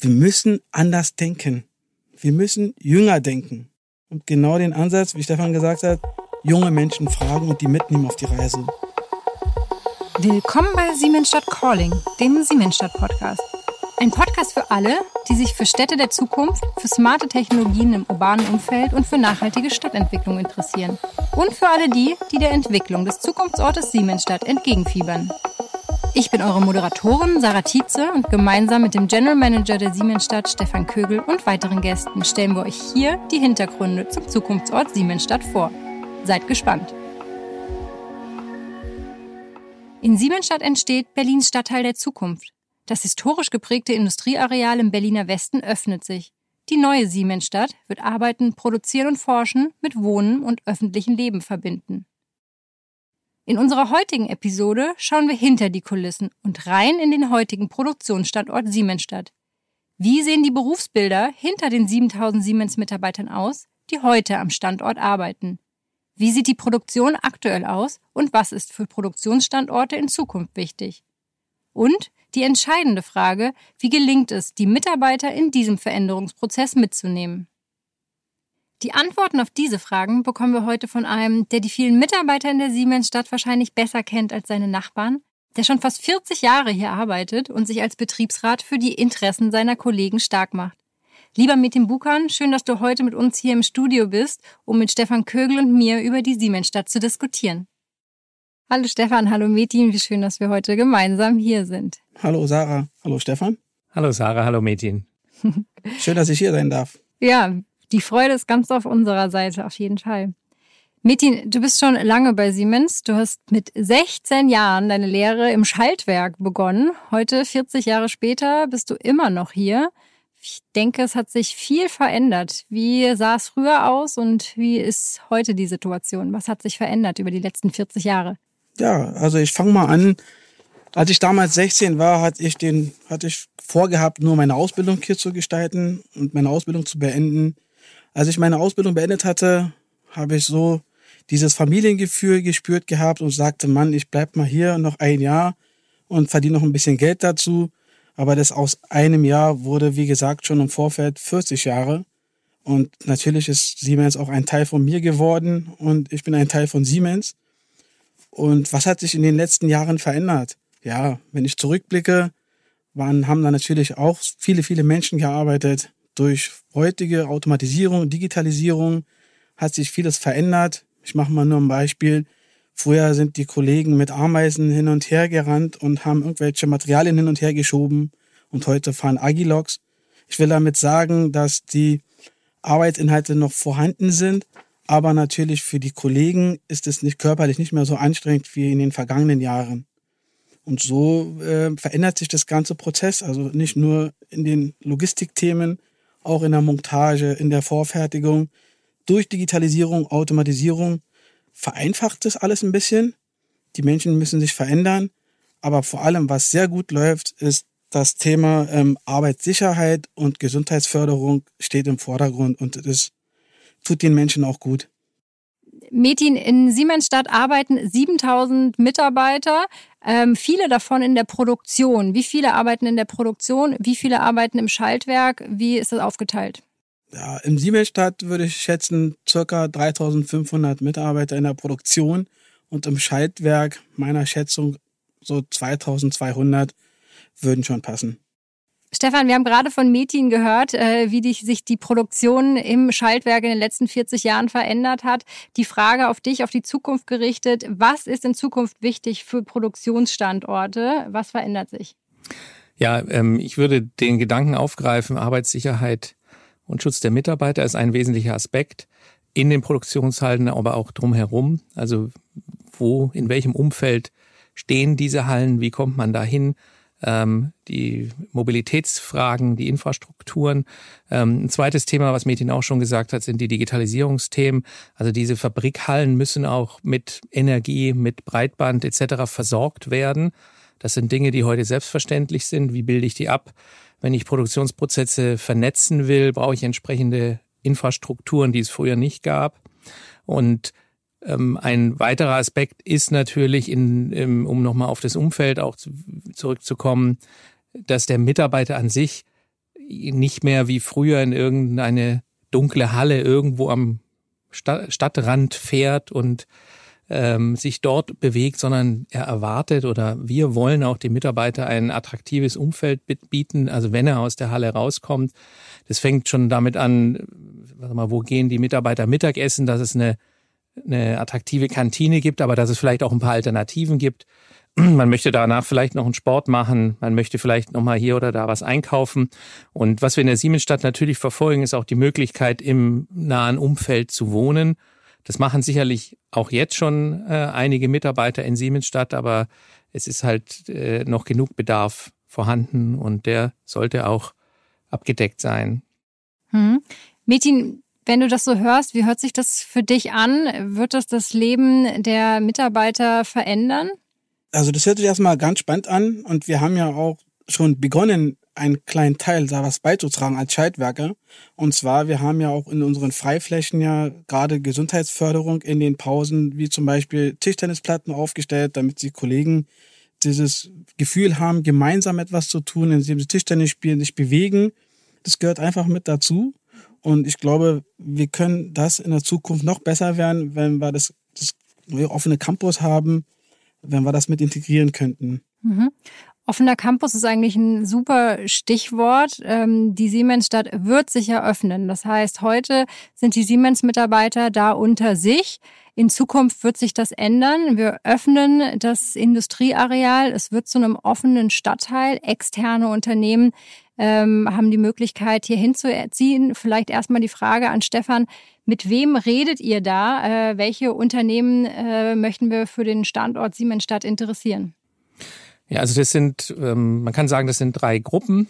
wir müssen anders denken. Wir müssen jünger denken. Und genau den Ansatz, wie Stefan gesagt hat, junge Menschen fragen und die mitnehmen auf die Reise. Willkommen bei Siemensstadt Calling, dem Siemensstadt Podcast. Ein Podcast für alle, die sich für Städte der Zukunft, für smarte Technologien im urbanen Umfeld und für nachhaltige Stadtentwicklung interessieren. Und für alle die, die der Entwicklung des Zukunftsortes Siemensstadt entgegenfiebern. Ich bin eure Moderatorin Sarah Tietze und gemeinsam mit dem General Manager der Siemensstadt Stefan Kögel und weiteren Gästen stellen wir euch hier die Hintergründe zum Zukunftsort Siemensstadt vor. Seid gespannt. In Siemensstadt entsteht Berlins Stadtteil der Zukunft. Das historisch geprägte Industrieareal im Berliner Westen öffnet sich. Die neue Siemensstadt wird Arbeiten, Produzieren und Forschen mit Wohnen und öffentlichen Leben verbinden. In unserer heutigen Episode schauen wir hinter die Kulissen und rein in den heutigen Produktionsstandort Siemensstadt. Wie sehen die Berufsbilder hinter den 7000 Siemens-Mitarbeitern aus, die heute am Standort arbeiten? Wie sieht die Produktion aktuell aus und was ist für Produktionsstandorte in Zukunft wichtig? Und die entscheidende Frage, wie gelingt es, die Mitarbeiter in diesem Veränderungsprozess mitzunehmen? Die Antworten auf diese Fragen bekommen wir heute von einem, der die vielen Mitarbeiter in der Siemensstadt wahrscheinlich besser kennt als seine Nachbarn, der schon fast 40 Jahre hier arbeitet und sich als Betriebsrat für die Interessen seiner Kollegen stark macht. Lieber Metin Bukan, schön, dass du heute mit uns hier im Studio bist, um mit Stefan Kögel und mir über die Siemensstadt zu diskutieren. Hallo Stefan, hallo Metin, wie schön, dass wir heute gemeinsam hier sind. Hallo Sarah, hallo Stefan. Hallo Sarah, hallo Metin. schön, dass ich hier sein darf. Ja, die Freude ist ganz auf unserer Seite, auf jeden Fall. Metin, du bist schon lange bei Siemens. Du hast mit 16 Jahren deine Lehre im Schaltwerk begonnen. Heute, 40 Jahre später, bist du immer noch hier. Ich denke, es hat sich viel verändert. Wie sah es früher aus und wie ist heute die Situation? Was hat sich verändert über die letzten 40 Jahre? Ja, also ich fange mal an. Als ich damals 16 war, hatte ich den, hatte ich vorgehabt, nur meine Ausbildung hier zu gestalten und meine Ausbildung zu beenden. Als ich meine Ausbildung beendet hatte, habe ich so dieses Familiengefühl gespürt gehabt und sagte, Mann, ich bleib mal hier noch ein Jahr und verdiene noch ein bisschen Geld dazu. Aber das aus einem Jahr wurde, wie gesagt, schon im Vorfeld 40 Jahre. Und natürlich ist Siemens auch ein Teil von mir geworden und ich bin ein Teil von Siemens. Und was hat sich in den letzten Jahren verändert? Ja, wenn ich zurückblicke, waren, haben da natürlich auch viele, viele Menschen gearbeitet, durch heutige Automatisierung Digitalisierung hat sich vieles verändert. Ich mache mal nur ein Beispiel. Früher sind die Kollegen mit Ameisen hin und her gerannt und haben irgendwelche Materialien hin und her geschoben und heute fahren Agilox. Ich will damit sagen, dass die Arbeitsinhalte noch vorhanden sind, aber natürlich für die Kollegen ist es nicht körperlich nicht mehr so anstrengend wie in den vergangenen Jahren. Und so äh, verändert sich das ganze Prozess, also nicht nur in den Logistikthemen, auch in der Montage, in der Vorfertigung. Durch Digitalisierung, Automatisierung vereinfacht das alles ein bisschen. Die Menschen müssen sich verändern. Aber vor allem, was sehr gut läuft, ist das Thema ähm, Arbeitssicherheit und Gesundheitsförderung steht im Vordergrund und das tut den Menschen auch gut. Metin, in Siemensstadt arbeiten 7000 Mitarbeiter, ähm, viele davon in der Produktion. Wie viele arbeiten in der Produktion? Wie viele arbeiten im Schaltwerk? Wie ist das aufgeteilt? Ja, in Siemensstadt würde ich schätzen circa 3500 Mitarbeiter in der Produktion und im Schaltwerk meiner Schätzung so 2200 würden schon passen. Stefan, wir haben gerade von Metin gehört, äh, wie dich, sich die Produktion im Schaltwerk in den letzten 40 Jahren verändert hat. Die Frage auf dich, auf die Zukunft gerichtet. Was ist in Zukunft wichtig für Produktionsstandorte? Was verändert sich? Ja, ähm, ich würde den Gedanken aufgreifen, Arbeitssicherheit und Schutz der Mitarbeiter ist ein wesentlicher Aspekt in den Produktionshallen, aber auch drumherum. Also wo, in welchem Umfeld stehen diese Hallen? Wie kommt man dahin? Ähm, die Mobilitätsfragen, die Infrastrukturen. Ähm, ein zweites Thema, was Metin auch schon gesagt hat, sind die Digitalisierungsthemen. Also diese Fabrikhallen müssen auch mit Energie, mit Breitband etc. versorgt werden. Das sind Dinge, die heute selbstverständlich sind. Wie bilde ich die ab? Wenn ich Produktionsprozesse vernetzen will, brauche ich entsprechende Infrastrukturen, die es früher nicht gab. Und ein weiterer Aspekt ist natürlich, in, um nochmal auf das Umfeld auch zurückzukommen, dass der Mitarbeiter an sich nicht mehr wie früher in irgendeine dunkle Halle irgendwo am Stadtrand fährt und ähm, sich dort bewegt, sondern er erwartet oder wir wollen auch dem Mitarbeiter ein attraktives Umfeld bieten. Also wenn er aus der Halle rauskommt, das fängt schon damit an, warte mal, wo gehen die Mitarbeiter Mittagessen, dass es eine, eine attraktive Kantine gibt, aber dass es vielleicht auch ein paar Alternativen gibt. Man möchte danach vielleicht noch einen Sport machen, man möchte vielleicht noch mal hier oder da was einkaufen. Und was wir in der Siemensstadt natürlich verfolgen, ist auch die Möglichkeit, im nahen Umfeld zu wohnen. Das machen sicherlich auch jetzt schon äh, einige Mitarbeiter in Siemensstadt, aber es ist halt äh, noch genug Bedarf vorhanden und der sollte auch abgedeckt sein. Hm. Metin, wenn du das so hörst, wie hört sich das für dich an? Wird das das Leben der Mitarbeiter verändern? Also das hört sich erstmal ganz spannend an und wir haben ja auch schon begonnen, einen kleinen Teil da was beizutragen als Schaltwerker. Und zwar, wir haben ja auch in unseren Freiflächen ja gerade Gesundheitsförderung in den Pausen, wie zum Beispiel Tischtennisplatten aufgestellt, damit die Kollegen dieses Gefühl haben, gemeinsam etwas zu tun, indem sie Tischtennis spielen, sich bewegen. Das gehört einfach mit dazu. Und ich glaube, wir können das in der Zukunft noch besser werden, wenn wir das, das neue offene Campus haben, wenn wir das mit integrieren könnten. Mhm. Offener Campus ist eigentlich ein super Stichwort. Ähm, die Siemensstadt wird sich eröffnen. Das heißt, heute sind die Siemens-Mitarbeiter da unter sich. In Zukunft wird sich das ändern. Wir öffnen das Industrieareal. Es wird zu einem offenen Stadtteil. Externe Unternehmen ähm, haben die Möglichkeit, hier hinzuziehen. Vielleicht erstmal die Frage an Stefan. Mit wem redet ihr da? Äh, welche Unternehmen äh, möchten wir für den Standort Siemensstadt interessieren? Ja, also das sind, ähm, man kann sagen, das sind drei Gruppen.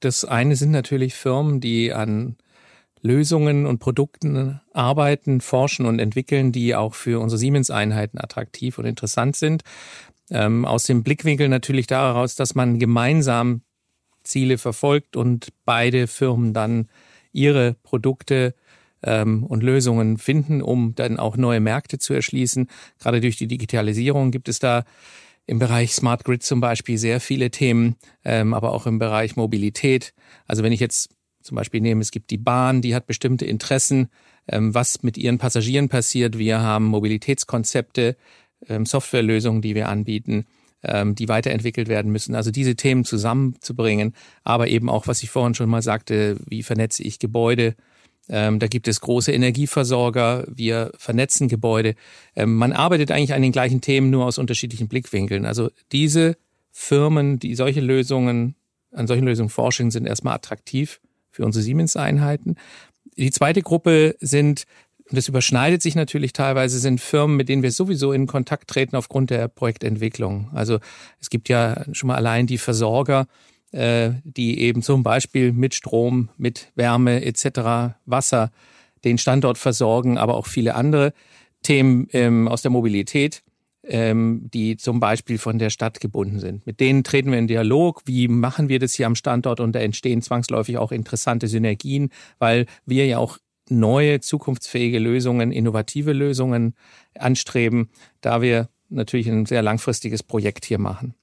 Das eine sind natürlich Firmen, die an Lösungen und Produkten arbeiten, forschen und entwickeln, die auch für unsere Siemens-Einheiten attraktiv und interessant sind. Ähm, aus dem Blickwinkel natürlich daraus, dass man gemeinsam Ziele verfolgt und beide Firmen dann ihre Produkte ähm, und Lösungen finden, um dann auch neue Märkte zu erschließen. Gerade durch die Digitalisierung gibt es da im Bereich Smart Grid zum Beispiel sehr viele Themen, ähm, aber auch im Bereich Mobilität. Also wenn ich jetzt zum Beispiel nehme, es gibt die Bahn, die hat bestimmte Interessen, ähm, was mit ihren Passagieren passiert. Wir haben Mobilitätskonzepte, ähm, Softwarelösungen, die wir anbieten, ähm, die weiterentwickelt werden müssen. Also diese Themen zusammenzubringen, aber eben auch, was ich vorhin schon mal sagte, wie vernetze ich Gebäude, da gibt es große Energieversorger, wir vernetzen Gebäude. Man arbeitet eigentlich an den gleichen Themen, nur aus unterschiedlichen Blickwinkeln. Also diese Firmen, die solche Lösungen, an solchen Lösungen forschen, sind erstmal attraktiv für unsere Siemens-Einheiten. Die zweite Gruppe sind, und das überschneidet sich natürlich teilweise, sind Firmen, mit denen wir sowieso in Kontakt treten aufgrund der Projektentwicklung. Also es gibt ja schon mal allein die Versorger, äh, die eben zum Beispiel mit Strom, mit Wärme etc., Wasser den Standort versorgen, aber auch viele andere Themen ähm, aus der Mobilität, ähm, die zum Beispiel von der Stadt gebunden sind. Mit denen treten wir in Dialog. Wie machen wir das hier am Standort? Und da entstehen zwangsläufig auch interessante Synergien, weil wir ja auch neue, zukunftsfähige Lösungen, innovative Lösungen anstreben, da wir natürlich ein sehr langfristiges Projekt hier machen.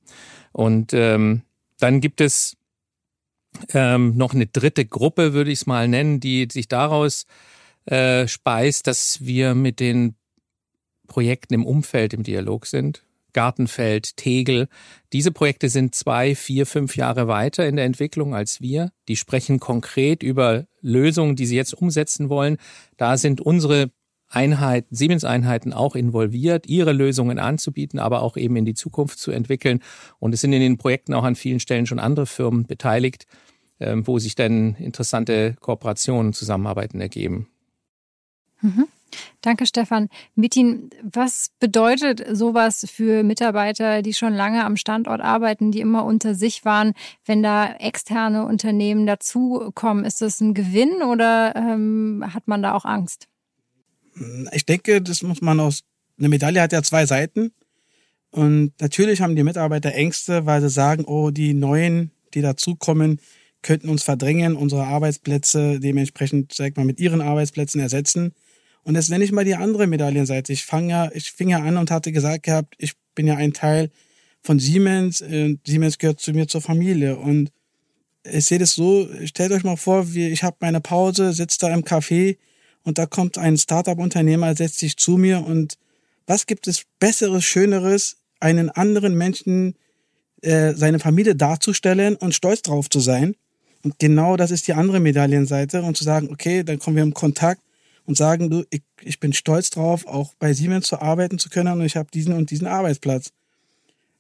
Und ähm, dann gibt es ähm, noch eine dritte Gruppe, würde ich es mal nennen, die sich daraus äh, speist, dass wir mit den Projekten im Umfeld im Dialog sind. Gartenfeld, Tegel. Diese Projekte sind zwei, vier, fünf Jahre weiter in der Entwicklung als wir. Die sprechen konkret über Lösungen, die sie jetzt umsetzen wollen. Da sind unsere Einheiten, Siemens-Einheiten auch involviert, ihre Lösungen anzubieten, aber auch eben in die Zukunft zu entwickeln. Und es sind in den Projekten auch an vielen Stellen schon andere Firmen beteiligt, ähm, wo sich dann interessante Kooperationen, Zusammenarbeiten ergeben. Mhm. Danke, Stefan. Mitin, was bedeutet sowas für Mitarbeiter, die schon lange am Standort arbeiten, die immer unter sich waren, wenn da externe Unternehmen dazukommen? Ist das ein Gewinn oder ähm, hat man da auch Angst? Ich denke, das muss man aus, eine Medaille hat ja zwei Seiten. Und natürlich haben die Mitarbeiter Ängste, weil sie sagen, oh, die Neuen, die dazukommen, könnten uns verdrängen, unsere Arbeitsplätze dementsprechend, sag mal, mit ihren Arbeitsplätzen ersetzen. Und jetzt nenne ich mal die andere Medaillenseite. Ich fange ja, ich fing ja an und hatte gesagt gehabt, ich bin ja ein Teil von Siemens. Siemens gehört zu mir zur Familie. Und ich sehe das so, stellt euch mal vor, wie, ich habe meine Pause, sitze da im Café und da kommt ein Startup-Unternehmer, setzt sich zu mir und was gibt es Besseres, Schöneres, einen anderen Menschen äh, seine Familie darzustellen und stolz drauf zu sein. Und genau das ist die andere Medaillenseite und zu sagen, okay, dann kommen wir im Kontakt und sagen, du, ich, ich bin stolz drauf, auch bei Siemens zu arbeiten zu können und ich habe diesen und diesen Arbeitsplatz.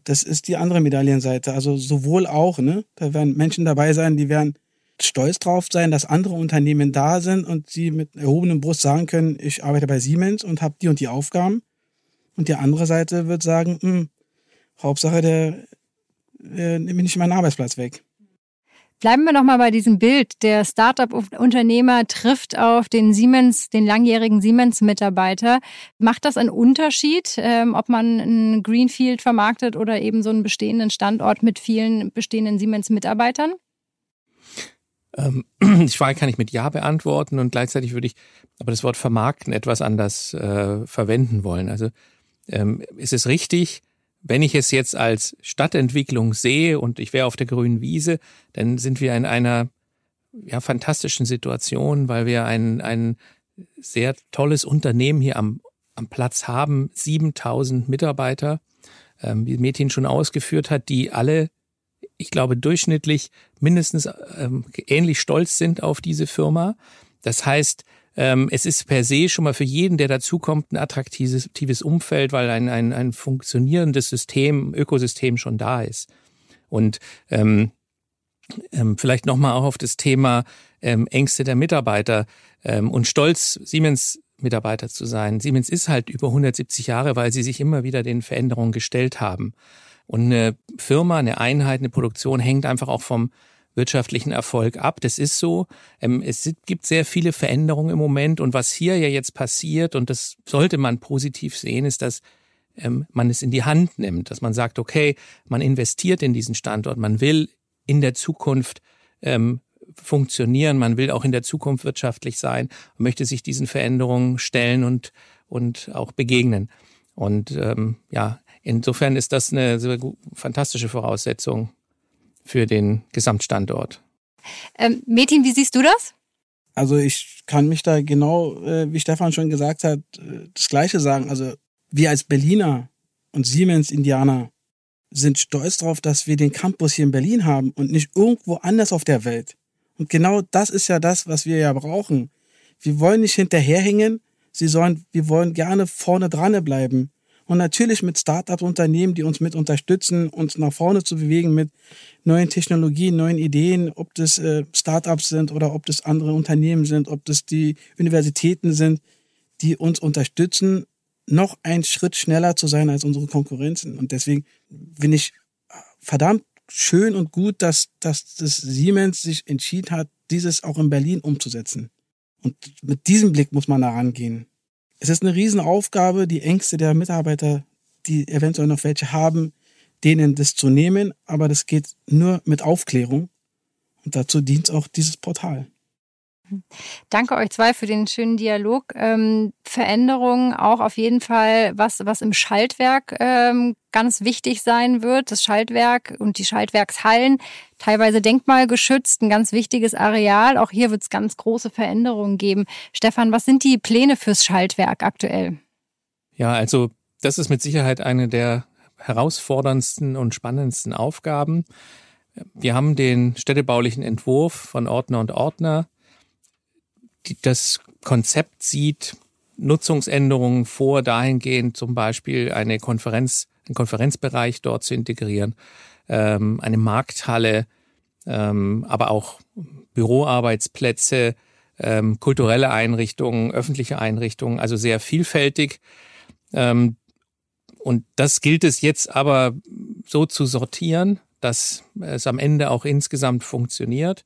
Das ist die andere Medaillenseite. Also sowohl auch, ne? Da werden Menschen dabei sein, die werden stolz drauf sein, dass andere Unternehmen da sind und sie mit erhobenem Brust sagen können, ich arbeite bei Siemens und habe die und die Aufgaben. Und die andere Seite wird sagen, hm, Hauptsache, der äh, nimmt mir nicht meinen Arbeitsplatz weg. Bleiben wir noch mal bei diesem Bild. Der Startup-Unternehmer trifft auf den Siemens, den langjährigen Siemens-Mitarbeiter. Macht das einen Unterschied, ähm, ob man ein Greenfield vermarktet oder eben so einen bestehenden Standort mit vielen bestehenden Siemens-Mitarbeitern? Ähm, die Frage kann ich mit Ja beantworten und gleichzeitig würde ich aber das Wort vermarkten etwas anders äh, verwenden wollen. Also ähm, ist es richtig, wenn ich es jetzt als Stadtentwicklung sehe und ich wäre auf der grünen Wiese, dann sind wir in einer ja, fantastischen Situation, weil wir ein, ein sehr tolles Unternehmen hier am, am Platz haben, 7000 Mitarbeiter, ähm, wie Metin schon ausgeführt hat, die alle, ich glaube, durchschnittlich mindestens ähm, ähnlich stolz sind auf diese Firma. Das heißt, ähm, es ist per se schon mal für jeden, der dazukommt, ein attraktives Umfeld, weil ein, ein, ein funktionierendes System, Ökosystem schon da ist. Und ähm, ähm, vielleicht nochmal auch auf das Thema ähm, Ängste der Mitarbeiter ähm, und Stolz, Siemens Mitarbeiter zu sein. Siemens ist halt über 170 Jahre, weil sie sich immer wieder den Veränderungen gestellt haben. Und eine Firma, eine Einheit, eine Produktion hängt einfach auch vom wirtschaftlichen Erfolg ab. Das ist so. Ähm, es gibt sehr viele Veränderungen im Moment und was hier ja jetzt passiert, und das sollte man positiv sehen, ist, dass ähm, man es in die Hand nimmt, dass man sagt, okay, man investiert in diesen Standort, man will in der Zukunft ähm, funktionieren, man will auch in der Zukunft wirtschaftlich sein, möchte sich diesen Veränderungen stellen und, und auch begegnen. Und ähm, ja, insofern ist das eine fantastische Voraussetzung für den Gesamtstandort. Ähm, Metin, wie siehst du das? Also ich kann mich da genau, äh, wie Stefan schon gesagt hat, äh, das Gleiche sagen. Also wir als Berliner und Siemens Indianer sind stolz darauf, dass wir den Campus hier in Berlin haben und nicht irgendwo anders auf der Welt. Und genau das ist ja das, was wir ja brauchen. Wir wollen nicht hinterherhängen, sie sollen, wir wollen gerne vorne dran bleiben. Und natürlich mit Startups, Unternehmen, die uns mit unterstützen, uns nach vorne zu bewegen mit neuen Technologien, neuen Ideen, ob das äh, Startups sind oder ob das andere Unternehmen sind, ob das die Universitäten sind, die uns unterstützen, noch einen Schritt schneller zu sein als unsere Konkurrenzen. Und deswegen bin ich verdammt schön und gut, dass, dass das Siemens sich entschieden hat, dieses auch in Berlin umzusetzen. Und mit diesem Blick muss man da rangehen. Es ist eine Riesenaufgabe, die Ängste der Mitarbeiter, die eventuell noch welche haben, denen das zu nehmen, aber das geht nur mit Aufklärung. Und dazu dient auch dieses Portal. Danke euch zwei für den schönen Dialog. Ähm, Veränderungen auch auf jeden Fall, was, was im Schaltwerk ähm, ganz wichtig sein wird. Das Schaltwerk und die Schaltwerkshallen, teilweise denkmalgeschützt, ein ganz wichtiges Areal. Auch hier wird es ganz große Veränderungen geben. Stefan, was sind die Pläne fürs Schaltwerk aktuell? Ja, also das ist mit Sicherheit eine der herausforderndsten und spannendsten Aufgaben. Wir haben den städtebaulichen Entwurf von Ordner und Ordner das Konzept sieht Nutzungsänderungen vor, dahingehend zum Beispiel eine Konferenz, einen Konferenzbereich dort zu integrieren, ähm, eine Markthalle, ähm, aber auch Büroarbeitsplätze, ähm, kulturelle Einrichtungen, öffentliche Einrichtungen, also sehr vielfältig. Ähm, und das gilt es jetzt aber so zu sortieren, dass es am Ende auch insgesamt funktioniert.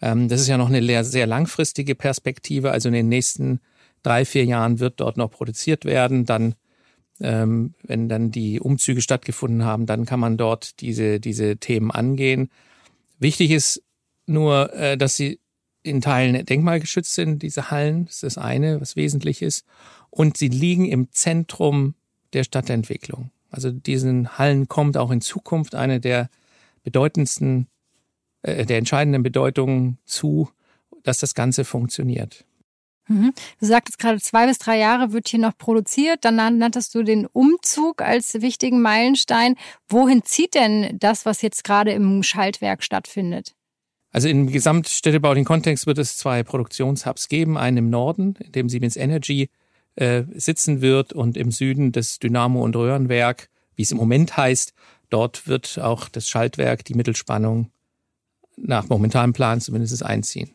Ähm, das ist ja noch eine sehr langfristige Perspektive. Also in den nächsten drei, vier Jahren wird dort noch produziert werden. Dann, ähm, wenn dann die Umzüge stattgefunden haben, dann kann man dort diese, diese Themen angehen. Wichtig ist nur, äh, dass sie in Teilen denkmalgeschützt sind, diese Hallen. Das ist das eine, was wesentlich ist. Und sie liegen im Zentrum der Stadtentwicklung. Also diesen Hallen kommt auch in Zukunft eine der bedeutendsten äh, der entscheidenden Bedeutung zu, dass das Ganze funktioniert. Mhm. Du sagtest gerade, zwei bis drei Jahre wird hier noch produziert. Dann nanntest du den Umzug als wichtigen Meilenstein. Wohin zieht denn das, was jetzt gerade im Schaltwerk stattfindet? Also im gesamtstädtebaulichen Kontext wird es zwei Produktionshubs geben. Einen im Norden, in dem Siemens Energy äh, sitzen wird und im Süden das Dynamo- und Röhrenwerk, wie es im Moment heißt. Dort wird auch das Schaltwerk, die Mittelspannung nach momentanem Plan zumindest einziehen.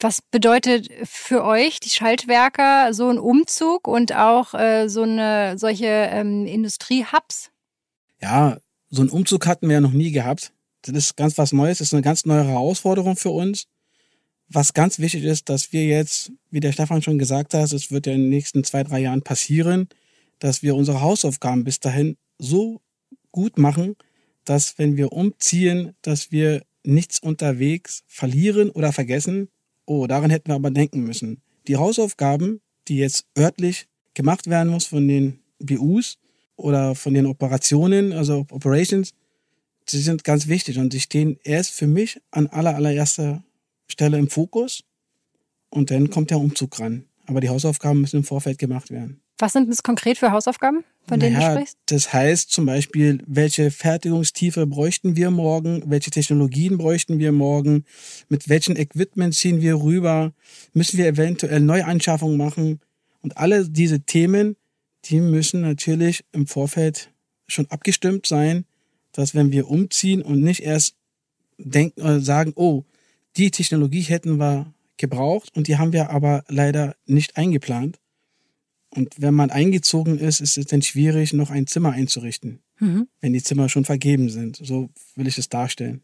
Was bedeutet für euch, die Schaltwerker, so ein Umzug und auch äh, so eine solche ähm, Industriehubs? Ja, so einen Umzug hatten wir ja noch nie gehabt. Das ist ganz was Neues, das ist eine ganz neue Herausforderung für uns. Was ganz wichtig ist, dass wir jetzt, wie der Stefan schon gesagt hat, es wird ja in den nächsten zwei, drei Jahren passieren, dass wir unsere Hausaufgaben bis dahin so gut machen, dass wenn wir umziehen, dass wir nichts unterwegs verlieren oder vergessen, Oh, daran hätten wir aber denken müssen. Die Hausaufgaben, die jetzt örtlich gemacht werden muss von den BUs oder von den Operationen, also Operations, sie sind ganz wichtig und sie stehen erst für mich an aller, allererster Stelle im Fokus und dann kommt der Umzug ran. Aber die Hausaufgaben müssen im Vorfeld gemacht werden. Was sind das konkret für Hausaufgaben, von denen naja, du sprichst? Das heißt zum Beispiel, welche Fertigungstiefe bräuchten wir morgen, welche Technologien bräuchten wir morgen, mit welchen Equipment ziehen wir rüber, müssen wir eventuell Neuanschaffungen machen. Und alle diese Themen, die müssen natürlich im Vorfeld schon abgestimmt sein, dass wenn wir umziehen und nicht erst denken oder sagen, oh, die Technologie hätten wir gebraucht und die haben wir aber leider nicht eingeplant und wenn man eingezogen ist, ist es dann schwierig, noch ein Zimmer einzurichten, mhm. wenn die Zimmer schon vergeben sind. So will ich es darstellen.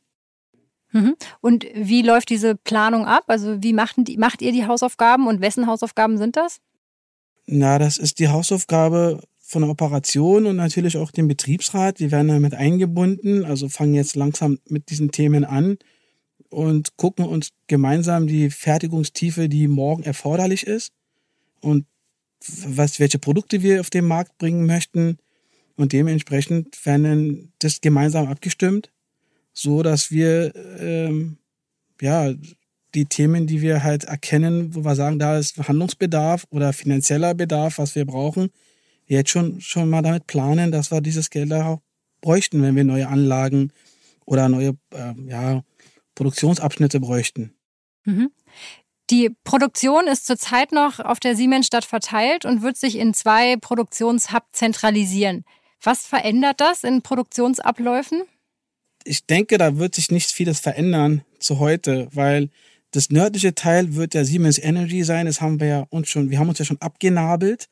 Mhm. Und wie läuft diese Planung ab? Also wie macht, macht ihr die Hausaufgaben und wessen Hausaufgaben sind das? Na, das ist die Hausaufgabe von der Operation und natürlich auch dem Betriebsrat. Die werden damit eingebunden, also fangen jetzt langsam mit diesen Themen an und gucken uns gemeinsam die Fertigungstiefe, die morgen erforderlich ist. Und was, welche Produkte wir auf den Markt bringen möchten. Und dementsprechend werden das gemeinsam abgestimmt, so dass wir ähm, ja die Themen, die wir halt erkennen, wo wir sagen, da ist Handlungsbedarf oder finanzieller Bedarf, was wir brauchen, jetzt schon schon mal damit planen, dass wir dieses Geld auch bräuchten, wenn wir neue Anlagen oder neue äh, ja, Produktionsabschnitte bräuchten. Mhm. Die Produktion ist zurzeit noch auf der Siemensstadt verteilt und wird sich in zwei Produktionshubs zentralisieren. Was verändert das in Produktionsabläufen? Ich denke, da wird sich nicht vieles verändern zu heute, weil das nördliche Teil wird der Siemens Energy sein. Das haben wir ja uns schon, wir haben uns ja schon abgenabelt.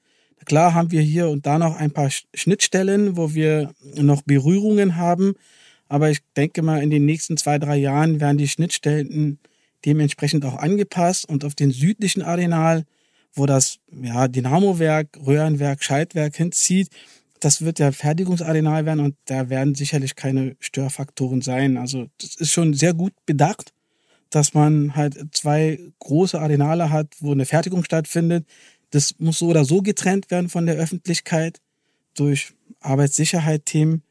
Klar haben wir hier und da noch ein paar Schnittstellen, wo wir noch Berührungen haben. Aber ich denke mal, in den nächsten zwei, drei Jahren werden die Schnittstellen dementsprechend auch angepasst und auf den südlichen Arenal, wo das ja, Dynamowerk, Röhrenwerk, Schaltwerk hinzieht, das wird der Fertigungsarenal werden und da werden sicherlich keine Störfaktoren sein. Also das ist schon sehr gut bedacht, dass man halt zwei große Arenale hat, wo eine Fertigung stattfindet. Das muss so oder so getrennt werden von der Öffentlichkeit durch Arbeitssicherheit-Themen.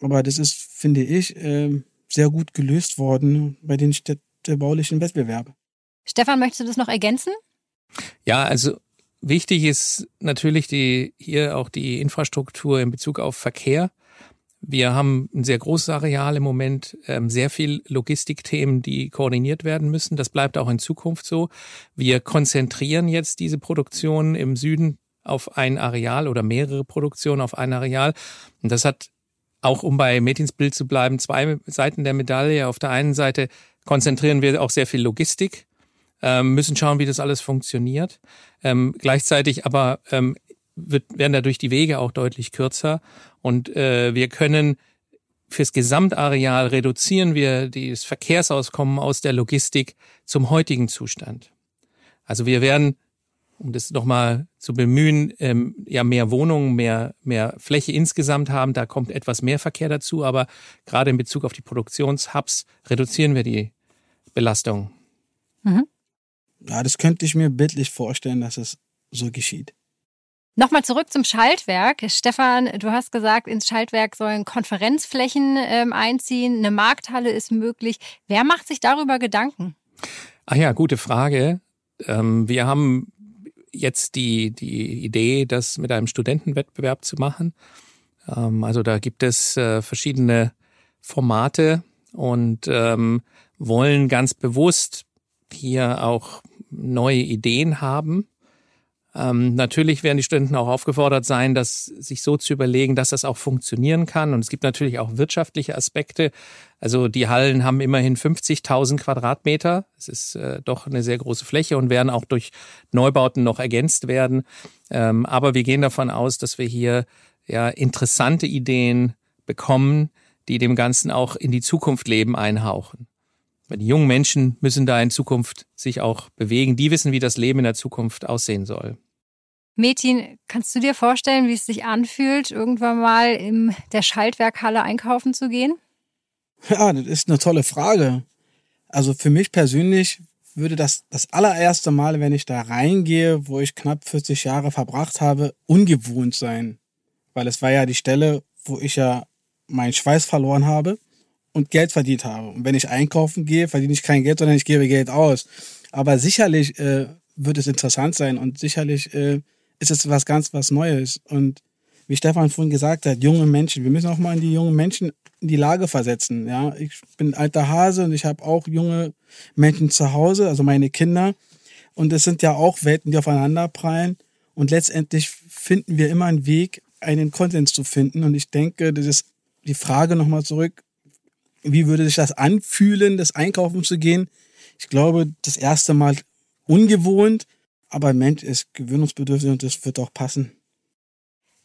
Aber das ist, finde ich, ähm, sehr gut gelöst worden bei den Städten der baulichen Wettbewerbe. Stefan, möchtest du das noch ergänzen? Ja, also wichtig ist natürlich die, hier auch die Infrastruktur in Bezug auf Verkehr. Wir haben ein sehr großes Areal im Moment, ähm, sehr viel Logistikthemen, die koordiniert werden müssen. Das bleibt auch in Zukunft so. Wir konzentrieren jetzt diese Produktion im Süden auf ein Areal oder mehrere Produktionen auf ein Areal. Und das hat auch, um bei Metins Bild zu bleiben, zwei Seiten der Medaille. Auf der einen Seite konzentrieren wir auch sehr viel Logistik, ähm, müssen schauen, wie das alles funktioniert. Ähm, gleichzeitig aber ähm, wird, werden dadurch die Wege auch deutlich kürzer und äh, wir können fürs Gesamtareal reduzieren wir das Verkehrsauskommen aus der Logistik zum heutigen Zustand. Also wir werden, um das nochmal zu bemühen, ähm, ja mehr Wohnungen, mehr, mehr Fläche insgesamt haben. Da kommt etwas mehr Verkehr dazu, aber gerade in Bezug auf die Produktionshubs reduzieren wir die Belastung. Mhm. Ja, das könnte ich mir bildlich vorstellen, dass es so geschieht. Nochmal zurück zum Schaltwerk. Stefan, du hast gesagt, ins Schaltwerk sollen Konferenzflächen ähm, einziehen, eine Markthalle ist möglich. Wer macht sich darüber Gedanken? Ach ja, gute Frage. Ähm, wir haben jetzt die, die Idee, das mit einem Studentenwettbewerb zu machen. Ähm, also da gibt es äh, verschiedene Formate und ähm, wollen ganz bewusst hier auch neue Ideen haben ähm, natürlich werden die Studenten auch aufgefordert sein, das sich so zu überlegen, dass das auch funktionieren kann. Und es gibt natürlich auch wirtschaftliche Aspekte. Also die Hallen haben immerhin 50.000 Quadratmeter. Es ist äh, doch eine sehr große Fläche und werden auch durch Neubauten noch ergänzt werden. Ähm, aber wir gehen davon aus, dass wir hier ja interessante Ideen bekommen, die dem Ganzen auch in die Zukunft Leben einhauchen. Die jungen Menschen müssen da in Zukunft sich auch bewegen. Die wissen, wie das Leben in der Zukunft aussehen soll. Metin, kannst du dir vorstellen, wie es sich anfühlt, irgendwann mal in der Schaltwerkhalle einkaufen zu gehen? Ja, das ist eine tolle Frage. Also für mich persönlich würde das das allererste Mal, wenn ich da reingehe, wo ich knapp 40 Jahre verbracht habe, ungewohnt sein. Weil es war ja die Stelle, wo ich ja meinen Schweiß verloren habe und Geld verdient habe. Und wenn ich einkaufen gehe, verdiene ich kein Geld, sondern ich gebe Geld aus. Aber sicherlich äh, wird es interessant sein und sicherlich äh, ist es was ganz was Neues. Und wie Stefan vorhin gesagt hat, junge Menschen, wir müssen auch mal in die jungen Menschen in die Lage versetzen. Ja, ich bin alter Hase und ich habe auch junge Menschen zu Hause, also meine Kinder. Und es sind ja auch Welten, die aufeinander prallen. Und letztendlich finden wir immer einen Weg, einen Konsens zu finden. Und ich denke, das ist die Frage nochmal zurück. Wie würde sich das anfühlen, das Einkaufen zu gehen? Ich glaube, das erste Mal ungewohnt, aber Mensch ist gewöhnungsbedürftig und das wird auch passen.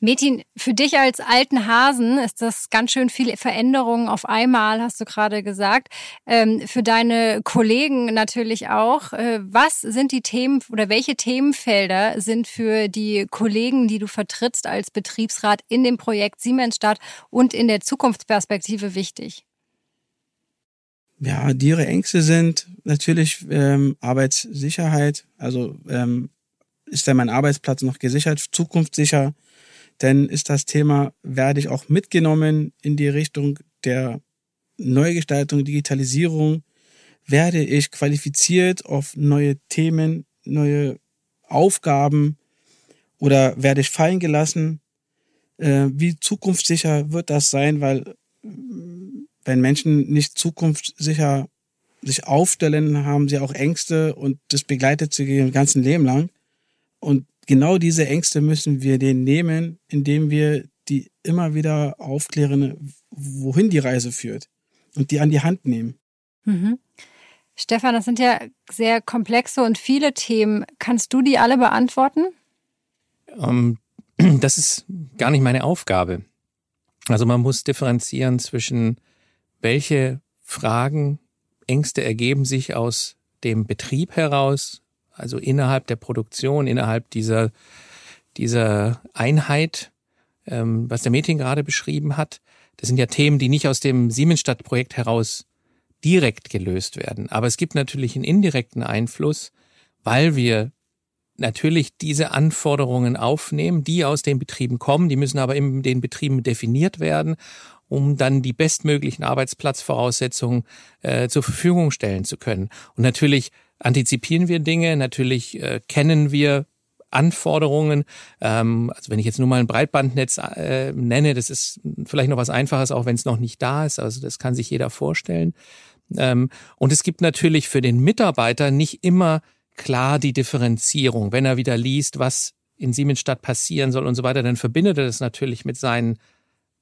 Metin, für dich als alten Hasen ist das ganz schön viele Veränderungen auf einmal, hast du gerade gesagt. Ähm, für deine Kollegen natürlich auch. Äh, was sind die Themen oder welche Themenfelder sind für die Kollegen, die du vertrittst als Betriebsrat in dem Projekt Siemensstadt und in der Zukunftsperspektive wichtig? Ja, die ihre Ängste sind natürlich ähm, Arbeitssicherheit. Also ähm, ist denn mein Arbeitsplatz noch gesichert, zukunftssicher? Denn ist das Thema, werde ich auch mitgenommen in die Richtung der Neugestaltung, Digitalisierung? Werde ich qualifiziert auf neue Themen, neue Aufgaben oder werde ich fallen gelassen? Äh, wie zukunftssicher wird das sein? Weil wenn Menschen nicht zukunftssicher sich aufstellen, haben sie auch Ängste und das begleitet sie ihr ganzen Leben lang. Und genau diese Ängste müssen wir denen nehmen, indem wir die immer wieder aufklären, wohin die Reise führt und die an die Hand nehmen. Mhm. Stefan, das sind ja sehr komplexe und viele Themen. Kannst du die alle beantworten? Um, ähm, das ist gar nicht meine Aufgabe. Also man muss differenzieren zwischen welche Fragen, Ängste ergeben sich aus dem Betrieb heraus, also innerhalb der Produktion, innerhalb dieser, dieser Einheit, ähm, was der Meeting gerade beschrieben hat. Das sind ja Themen, die nicht aus dem Siemensstadt-Projekt heraus direkt gelöst werden. Aber es gibt natürlich einen indirekten Einfluss, weil wir natürlich diese Anforderungen aufnehmen, die aus den Betrieben kommen. Die müssen aber in den Betrieben definiert werden um dann die bestmöglichen Arbeitsplatzvoraussetzungen äh, zur Verfügung stellen zu können. Und natürlich antizipieren wir Dinge, natürlich äh, kennen wir Anforderungen. Ähm, also wenn ich jetzt nur mal ein Breitbandnetz äh, nenne, das ist vielleicht noch was Einfaches, auch wenn es noch nicht da ist. Also das kann sich jeder vorstellen. Ähm, und es gibt natürlich für den Mitarbeiter nicht immer klar die Differenzierung. Wenn er wieder liest, was in Siemensstadt passieren soll und so weiter, dann verbindet er das natürlich mit seinen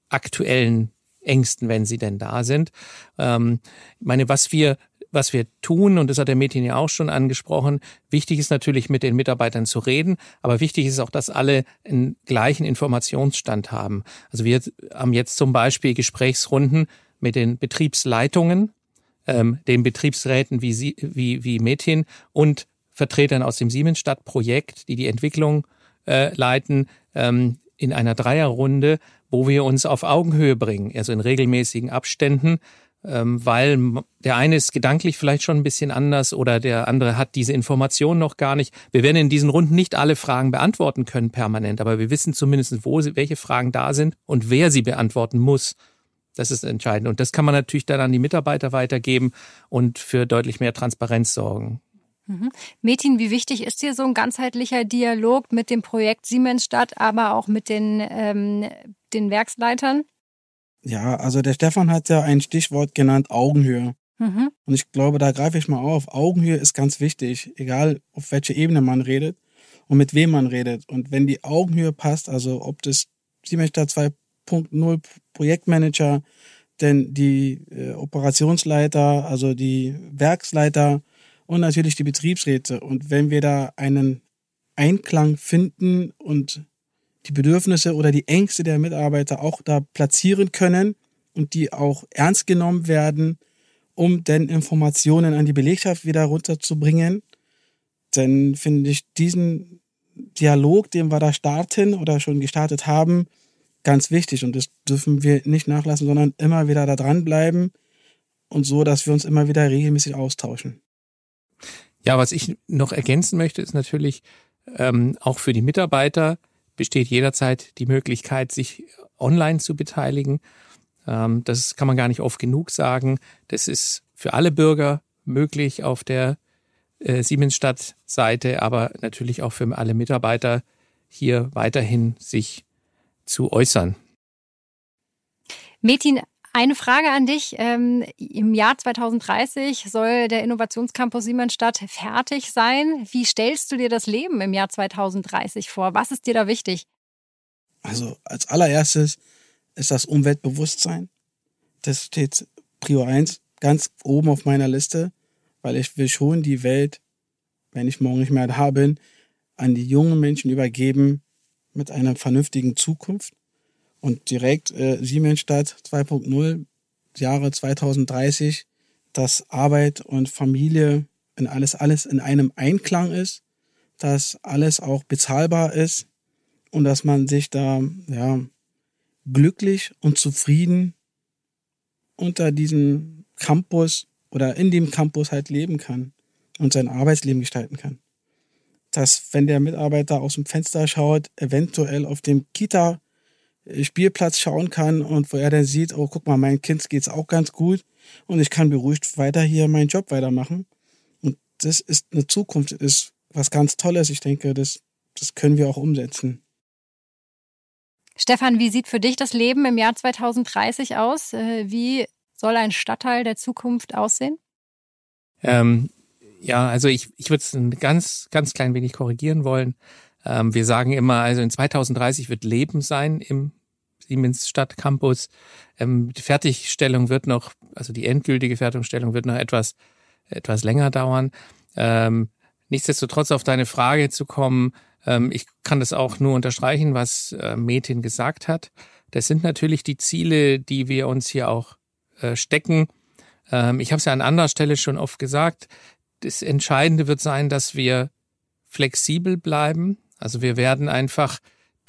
aktuellen Ängsten, wenn sie denn da sind. Ähm, ich meine, was wir was wir tun, und das hat der Mädchen ja auch schon angesprochen, wichtig ist natürlich mit den Mitarbeitern zu reden, aber wichtig ist auch, dass alle einen gleichen Informationsstand haben. Also wir haben jetzt zum Beispiel Gesprächsrunden mit den Betriebsleitungen, ähm, den Betriebsräten wie, Sie, wie, wie Mädchen und Vertretern aus dem Siemensstadt-Projekt, die die Entwicklung äh, leiten, ähm, in einer Dreierrunde, wo wir uns auf Augenhöhe bringen, also in regelmäßigen Abständen, ähm, weil der eine ist gedanklich vielleicht schon ein bisschen anders oder der andere hat diese Information noch gar nicht. Wir werden in diesen Runden nicht alle Fragen beantworten können permanent, aber wir wissen zumindest, wo sie, welche Fragen da sind und wer sie beantworten muss. Das ist entscheidend. Und das kann man natürlich dann an die Mitarbeiter weitergeben und für deutlich mehr Transparenz sorgen. Mhm. Metin, wie wichtig ist dir so ein ganzheitlicher Dialog mit dem Projekt Siemensstadt, aber auch mit den, ähm, den Werksleitern? Ja, also der Stefan hat ja ein Stichwort genannt, Augenhöhe. Mhm. Und ich glaube, da greife ich mal auf. Augenhöhe ist ganz wichtig, egal auf welche Ebene man redet und mit wem man redet. Und wenn die Augenhöhe passt, also ob das Siemensstadt 2.0 Projektmanager, denn die äh, Operationsleiter, also die Werksleiter und natürlich die Betriebsräte. Und wenn wir da einen Einklang finden und die Bedürfnisse oder die Ängste der Mitarbeiter auch da platzieren können und die auch ernst genommen werden, um dann Informationen an die Belegschaft wieder runterzubringen. Dann finde ich diesen Dialog, den wir da starten oder schon gestartet haben, ganz wichtig. Und das dürfen wir nicht nachlassen, sondern immer wieder da dranbleiben und so, dass wir uns immer wieder regelmäßig austauschen. Ja, was ich noch ergänzen möchte, ist natürlich ähm, auch für die Mitarbeiter besteht jederzeit die Möglichkeit, sich online zu beteiligen. Ähm, das kann man gar nicht oft genug sagen. Das ist für alle Bürger möglich auf der äh, Siemensstadt-Seite, aber natürlich auch für alle Mitarbeiter hier weiterhin sich zu äußern. Metin, eine Frage an dich. Ähm, Im Jahr 2030 soll der Innovationscampus Siemensstadt fertig sein. Wie stellst du dir das Leben im Jahr 2030 vor? Was ist dir da wichtig? Also als allererstes ist das Umweltbewusstsein. Das steht Prio 1 ganz oben auf meiner Liste, weil ich will schon die Welt, wenn ich morgen nicht mehr da bin, an die jungen Menschen übergeben mit einer vernünftigen Zukunft und direkt äh, Siemensstadt 2.0, Jahre 2030, dass Arbeit und Familie in alles, alles in einem Einklang ist, dass alles auch bezahlbar ist und dass man sich da, ja, glücklich und zufrieden unter diesem Campus oder in dem Campus halt leben kann und sein Arbeitsleben gestalten kann. Dass, wenn der Mitarbeiter aus dem Fenster schaut, eventuell auf dem Kita Spielplatz schauen kann und wo er dann sieht, oh, guck mal, mein Kind geht's auch ganz gut und ich kann beruhigt weiter hier meinen Job weitermachen. Und das ist eine Zukunft, ist was ganz Tolles. Ich denke, das, das können wir auch umsetzen. Stefan, wie sieht für dich das Leben im Jahr 2030 aus? Äh, wie soll ein Stadtteil der Zukunft aussehen? Ähm, ja, also ich, ich würde es ein ganz, ganz klein wenig korrigieren wollen. Ähm, wir sagen immer, also in 2030 wird Leben sein im Siemens Stadtcampus. Ähm, die Fertigstellung wird noch, also die endgültige Fertigstellung wird noch etwas, etwas länger dauern. Ähm, nichtsdestotrotz auf deine Frage zu kommen, ähm, ich kann das auch nur unterstreichen, was äh, Metin gesagt hat. Das sind natürlich die Ziele, die wir uns hier auch äh, stecken. Ähm, ich habe es ja an anderer Stelle schon oft gesagt. Das Entscheidende wird sein, dass wir flexibel bleiben. Also wir werden einfach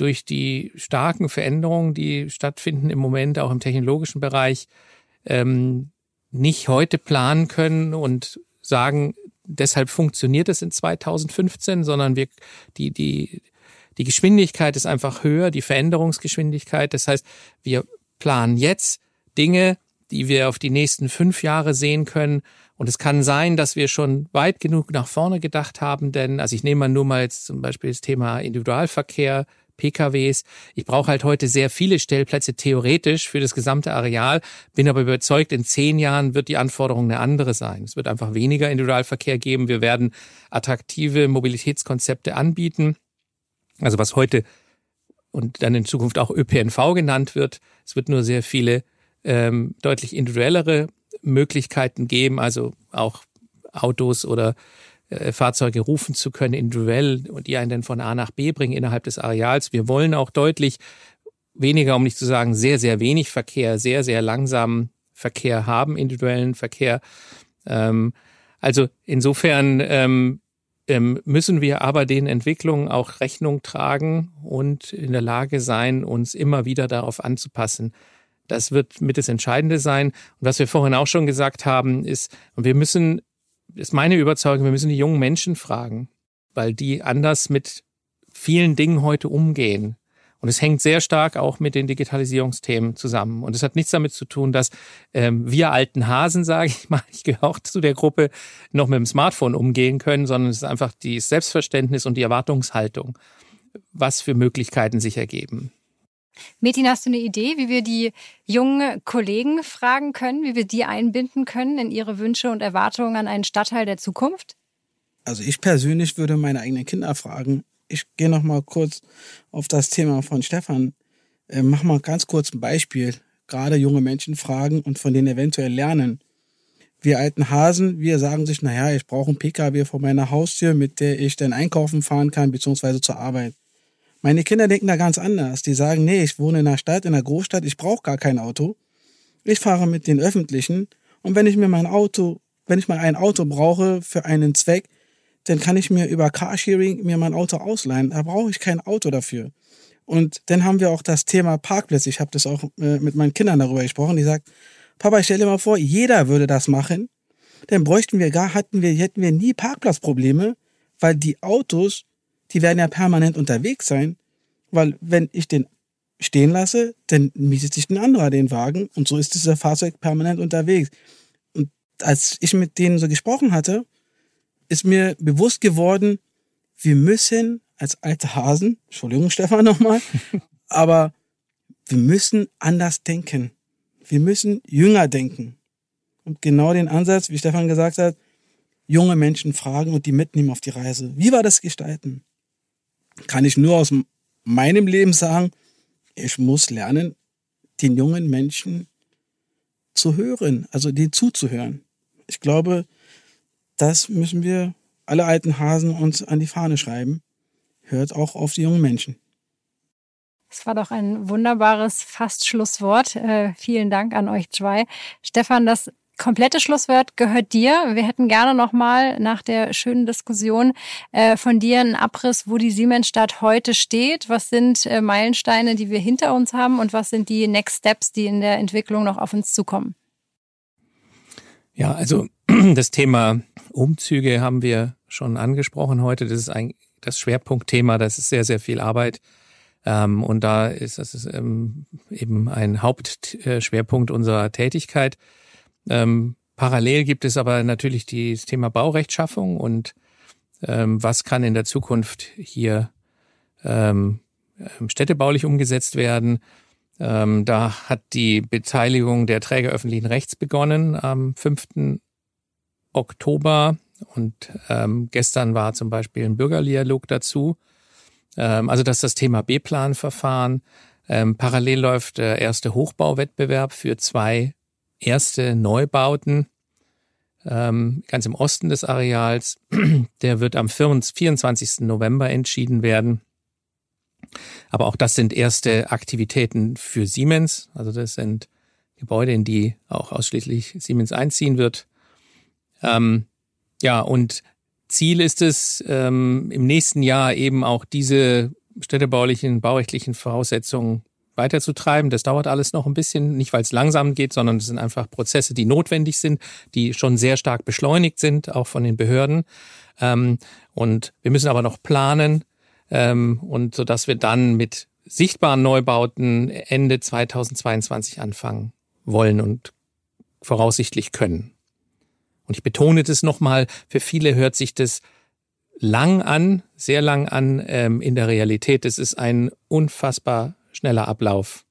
durch die starken Veränderungen, die stattfinden im Moment auch im technologischen Bereich, ähm, nicht heute planen können und sagen, deshalb funktioniert es in 2015, sondern wir, die, die, die Geschwindigkeit ist einfach höher, die Veränderungsgeschwindigkeit. Das heißt, wir planen jetzt Dinge, die wir auf die nächsten fünf Jahre sehen können. Und es kann sein, dass wir schon weit genug nach vorne gedacht haben, denn, also ich nehme mal nur mal jetzt zum Beispiel das Thema Individualverkehr, PKWs. Ich brauche halt heute sehr viele Stellplätze theoretisch für das gesamte Areal, bin aber überzeugt, in zehn Jahren wird die Anforderung eine andere sein. Es wird einfach weniger Individualverkehr geben. Wir werden attraktive Mobilitätskonzepte anbieten. Also was heute und dann in Zukunft auch ÖPNV genannt wird. Es wird nur sehr viele ähm, deutlich individuellere Möglichkeiten geben, also auch Autos oder Fahrzeuge rufen zu können, individuell, und die einen dann von A nach B bringen innerhalb des Areals. Wir wollen auch deutlich weniger, um nicht zu sagen sehr, sehr wenig Verkehr, sehr, sehr langsamen Verkehr haben, individuellen Verkehr. Ähm, also insofern ähm, ähm, müssen wir aber den Entwicklungen auch Rechnung tragen und in der Lage sein, uns immer wieder darauf anzupassen. Das wird mit das Entscheidende sein. Und was wir vorhin auch schon gesagt haben, ist, wir müssen, ist meine Überzeugung, wir müssen die jungen Menschen fragen, weil die anders mit vielen Dingen heute umgehen. Und es hängt sehr stark auch mit den Digitalisierungsthemen zusammen. Und es hat nichts damit zu tun, dass ähm, wir alten Hasen, sage ich mal, ich gehöre auch zu der Gruppe, noch mit dem Smartphone umgehen können, sondern es ist einfach die Selbstverständnis und die Erwartungshaltung, was für Möglichkeiten sich ergeben. Metin, hast du eine Idee, wie wir die jungen Kollegen fragen können, wie wir die einbinden können in ihre Wünsche und Erwartungen an einen Stadtteil der Zukunft? Also ich persönlich würde meine eigenen Kinder fragen, ich gehe noch mal kurz auf das Thema von Stefan. Äh, mach mal ganz kurz ein Beispiel. Gerade junge Menschen fragen und von denen eventuell lernen. Wir alten Hasen, wir sagen sich, naja, ich brauche einen Pkw vor meiner Haustür, mit der ich dann einkaufen fahren kann, beziehungsweise zur Arbeit. Meine Kinder denken da ganz anders. Die sagen, nee, ich wohne in einer Stadt, in einer Großstadt, ich brauche gar kein Auto. Ich fahre mit den Öffentlichen und wenn ich mir mein Auto, wenn ich mal ein Auto brauche für einen Zweck, dann kann ich mir über Carsharing mir mein Auto ausleihen. Da brauche ich kein Auto dafür. Und dann haben wir auch das Thema Parkplätze. Ich habe das auch äh, mit meinen Kindern darüber gesprochen. Die sagt, Papa, stell dir mal vor, jeder würde das machen. Dann bräuchten wir gar, hatten wir, hätten wir nie Parkplatzprobleme, weil die Autos, die werden ja permanent unterwegs sein. Weil wenn ich den stehen lasse, dann mietet sich ein anderer den Wagen und so ist dieser Fahrzeug permanent unterwegs. Und als ich mit denen so gesprochen hatte, ist mir bewusst geworden, wir müssen als alte Hasen, Entschuldigung Stefan nochmal, aber wir müssen anders denken. Wir müssen jünger denken. Und genau den Ansatz, wie Stefan gesagt hat, junge Menschen fragen und die mitnehmen auf die Reise. Wie war das gestalten? Kann ich nur aus meinem Leben sagen, ich muss lernen, den jungen Menschen zu hören, also denen zuzuhören. Ich glaube, das müssen wir alle alten Hasen uns an die Fahne schreiben. Hört auch auf die jungen Menschen. Das war doch ein wunderbares Fast-Schlusswort. Äh, vielen Dank an euch zwei. Stefan, das komplette Schlusswort gehört dir. Wir hätten gerne nochmal nach der schönen Diskussion äh, von dir einen Abriss, wo die Siemensstadt heute steht. Was sind äh, Meilensteine, die wir hinter uns haben und was sind die Next Steps, die in der Entwicklung noch auf uns zukommen? Ja, also das Thema Umzüge haben wir schon angesprochen heute. Das ist ein, das Schwerpunktthema. Das ist sehr, sehr viel Arbeit. Ähm, und da ist das ähm, eben ein Hauptschwerpunkt unserer Tätigkeit. Ähm, parallel gibt es aber natürlich das Thema Baurechtschaffung und ähm, was kann in der Zukunft hier ähm, städtebaulich umgesetzt werden. Ähm, da hat die Beteiligung der Träger öffentlichen Rechts begonnen am 5. Oktober und ähm, gestern war zum Beispiel ein Bürgerdialog dazu. Ähm, also das ist das Thema B-Plan-Verfahren. Ähm, parallel läuft der erste Hochbauwettbewerb für zwei erste Neubauten ähm, ganz im Osten des Areals. Der wird am 24. November entschieden werden. Aber auch das sind erste Aktivitäten für Siemens. Also das sind Gebäude, in die auch ausschließlich Siemens einziehen wird. Ähm, ja, und Ziel ist es, ähm, im nächsten Jahr eben auch diese städtebaulichen, baurechtlichen Voraussetzungen weiterzutreiben. Das dauert alles noch ein bisschen, nicht weil es langsam geht, sondern es sind einfach Prozesse, die notwendig sind, die schon sehr stark beschleunigt sind, auch von den Behörden. Ähm, und wir müssen aber noch planen ähm, und so dass wir dann mit sichtbaren Neubauten Ende 2022 anfangen wollen und voraussichtlich können. Und ich betone das nochmal, für viele hört sich das lang an, sehr lang an. Ähm, in der Realität, es ist ein unfassbar schneller Ablauf,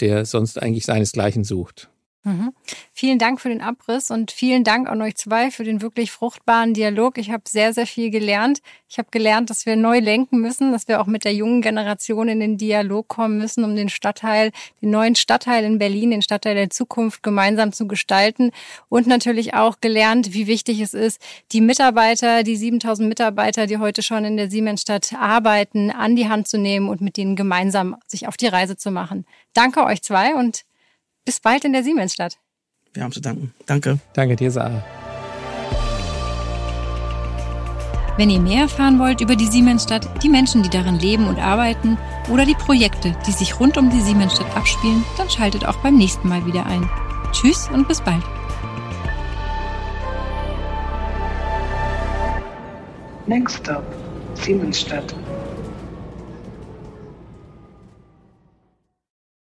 der sonst eigentlich seinesgleichen sucht. Mhm. Vielen Dank für den Abriss und vielen Dank an euch zwei für den wirklich fruchtbaren Dialog. Ich habe sehr, sehr viel gelernt. Ich habe gelernt, dass wir neu lenken müssen, dass wir auch mit der jungen Generation in den Dialog kommen müssen, um den Stadtteil, den neuen Stadtteil in Berlin, den Stadtteil der Zukunft gemeinsam zu gestalten. Und natürlich auch gelernt, wie wichtig es ist, die Mitarbeiter, die 7000 Mitarbeiter, die heute schon in der Siemensstadt arbeiten, an die Hand zu nehmen und mit denen gemeinsam sich auf die Reise zu machen. Danke euch zwei und bis bald in der Siemensstadt. Wir haben zu danken. Danke. Danke dir, Sarah. Wenn ihr mehr erfahren wollt über die Siemensstadt, die Menschen, die darin leben und arbeiten oder die Projekte, die sich rund um die Siemensstadt abspielen, dann schaltet auch beim nächsten Mal wieder ein. Tschüss und bis bald. Next stop, Siemensstadt.